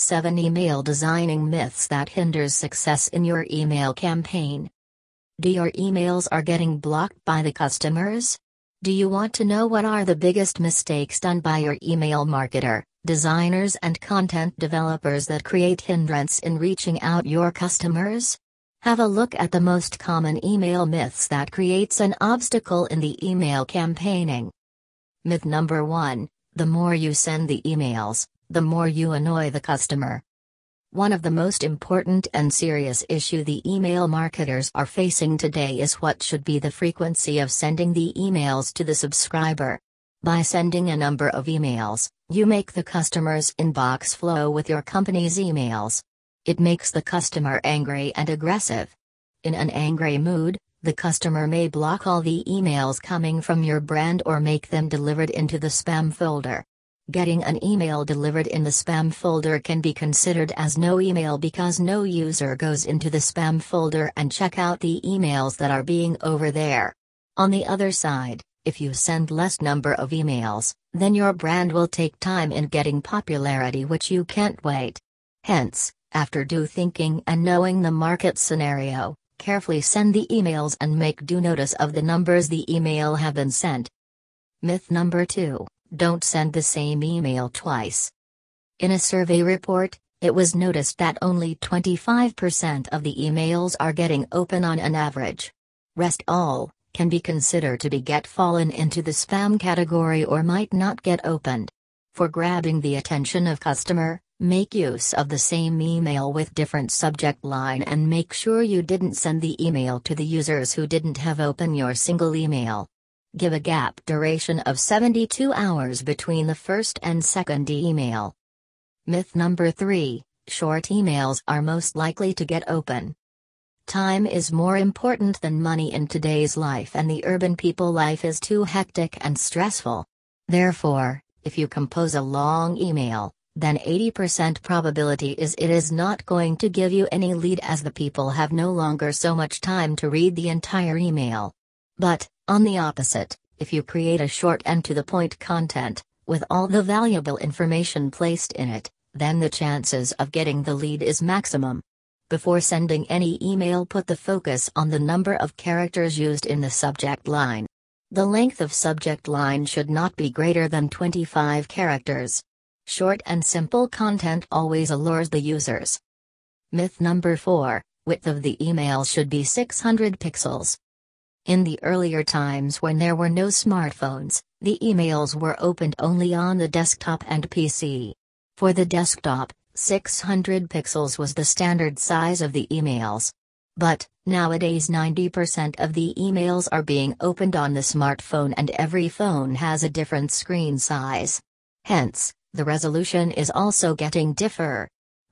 7 Email Designing Myths That Hinders Success in Your Email Campaign. Do your emails are getting blocked by the customers? Do you want to know what are the biggest mistakes done by your email marketer, designers and content developers that create hindrance in reaching out your customers? Have a look at the most common email myths that creates an obstacle in the email campaigning. Myth number 1, the more you send the emails, the more you annoy the customer. One of the most important and serious issue the email marketers are facing today is what should be the frequency of sending the emails to the subscriber. By sending a number of emails, you make the customer's inbox flow with your company's emails. It makes the customer angry and aggressive. In an angry mood, the customer may block all the emails coming from your brand or make them delivered into the spam folder. Getting an email delivered in the spam folder can be considered as no email because no user goes into the spam folder and check out the emails that are being over there. On the other side, if you send less number of emails, then your brand will take time in getting popularity which you can't wait. Hence, after due thinking and knowing the market scenario, carefully send the emails and make due notice of the numbers the email have been sent. Myth number 2 don't send the same email twice. In a survey report, it was noticed that only 25% of the emails are getting open on an average. Rest all can be considered to be get fallen into the spam category or might not get opened. For grabbing the attention of customer, make use of the same email with different subject line and make sure you didn't send the email to the users who didn't have open your single email. Give a gap duration of 72 hours between the first and second email. Myth number 3 Short emails are most likely to get open. Time is more important than money in today's life, and the urban people life is too hectic and stressful. Therefore, if you compose a long email, then 80% probability is it is not going to give you any lead as the people have no longer so much time to read the entire email. But, on the opposite, if you create a short and to the point content, with all the valuable information placed in it, then the chances of getting the lead is maximum. Before sending any email, put the focus on the number of characters used in the subject line. The length of subject line should not be greater than 25 characters. Short and simple content always allures the users. Myth number 4 Width of the email should be 600 pixels. In the earlier times when there were no smartphones, the emails were opened only on the desktop and PC. For the desktop, 600 pixels was the standard size of the emails. But, nowadays 90% of the emails are being opened on the smartphone and every phone has a different screen size. Hence, the resolution is also getting differ.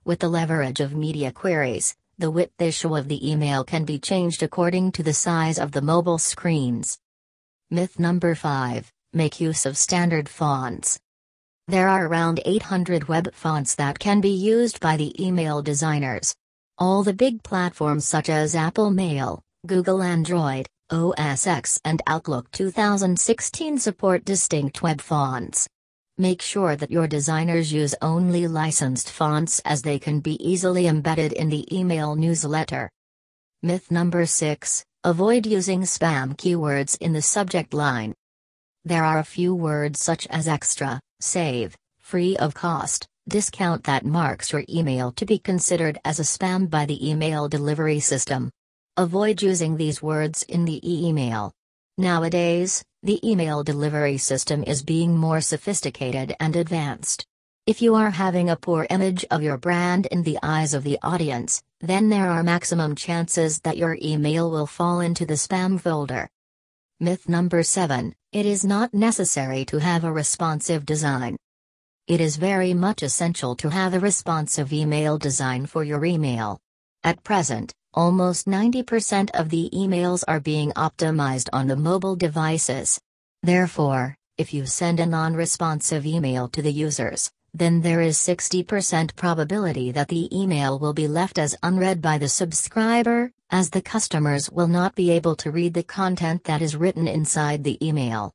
With the leverage of media queries, the width issue of the email can be changed according to the size of the mobile screens. Myth number 5 Make use of standard fonts. There are around 800 web fonts that can be used by the email designers. All the big platforms such as Apple Mail, Google Android, OS X, and Outlook 2016 support distinct web fonts. Make sure that your designers use only licensed fonts as they can be easily embedded in the email newsletter. Myth number 6 Avoid using spam keywords in the subject line. There are a few words such as extra, save, free of cost, discount that marks your email to be considered as a spam by the email delivery system. Avoid using these words in the email. Nowadays, the email delivery system is being more sophisticated and advanced. If you are having a poor image of your brand in the eyes of the audience, then there are maximum chances that your email will fall into the spam folder. Myth number 7 It is not necessary to have a responsive design. It is very much essential to have a responsive email design for your email. At present, Almost 90% of the emails are being optimized on the mobile devices. Therefore, if you send a non-responsive email to the users, then there is 60% probability that the email will be left as unread by the subscriber, as the customers will not be able to read the content that is written inside the email.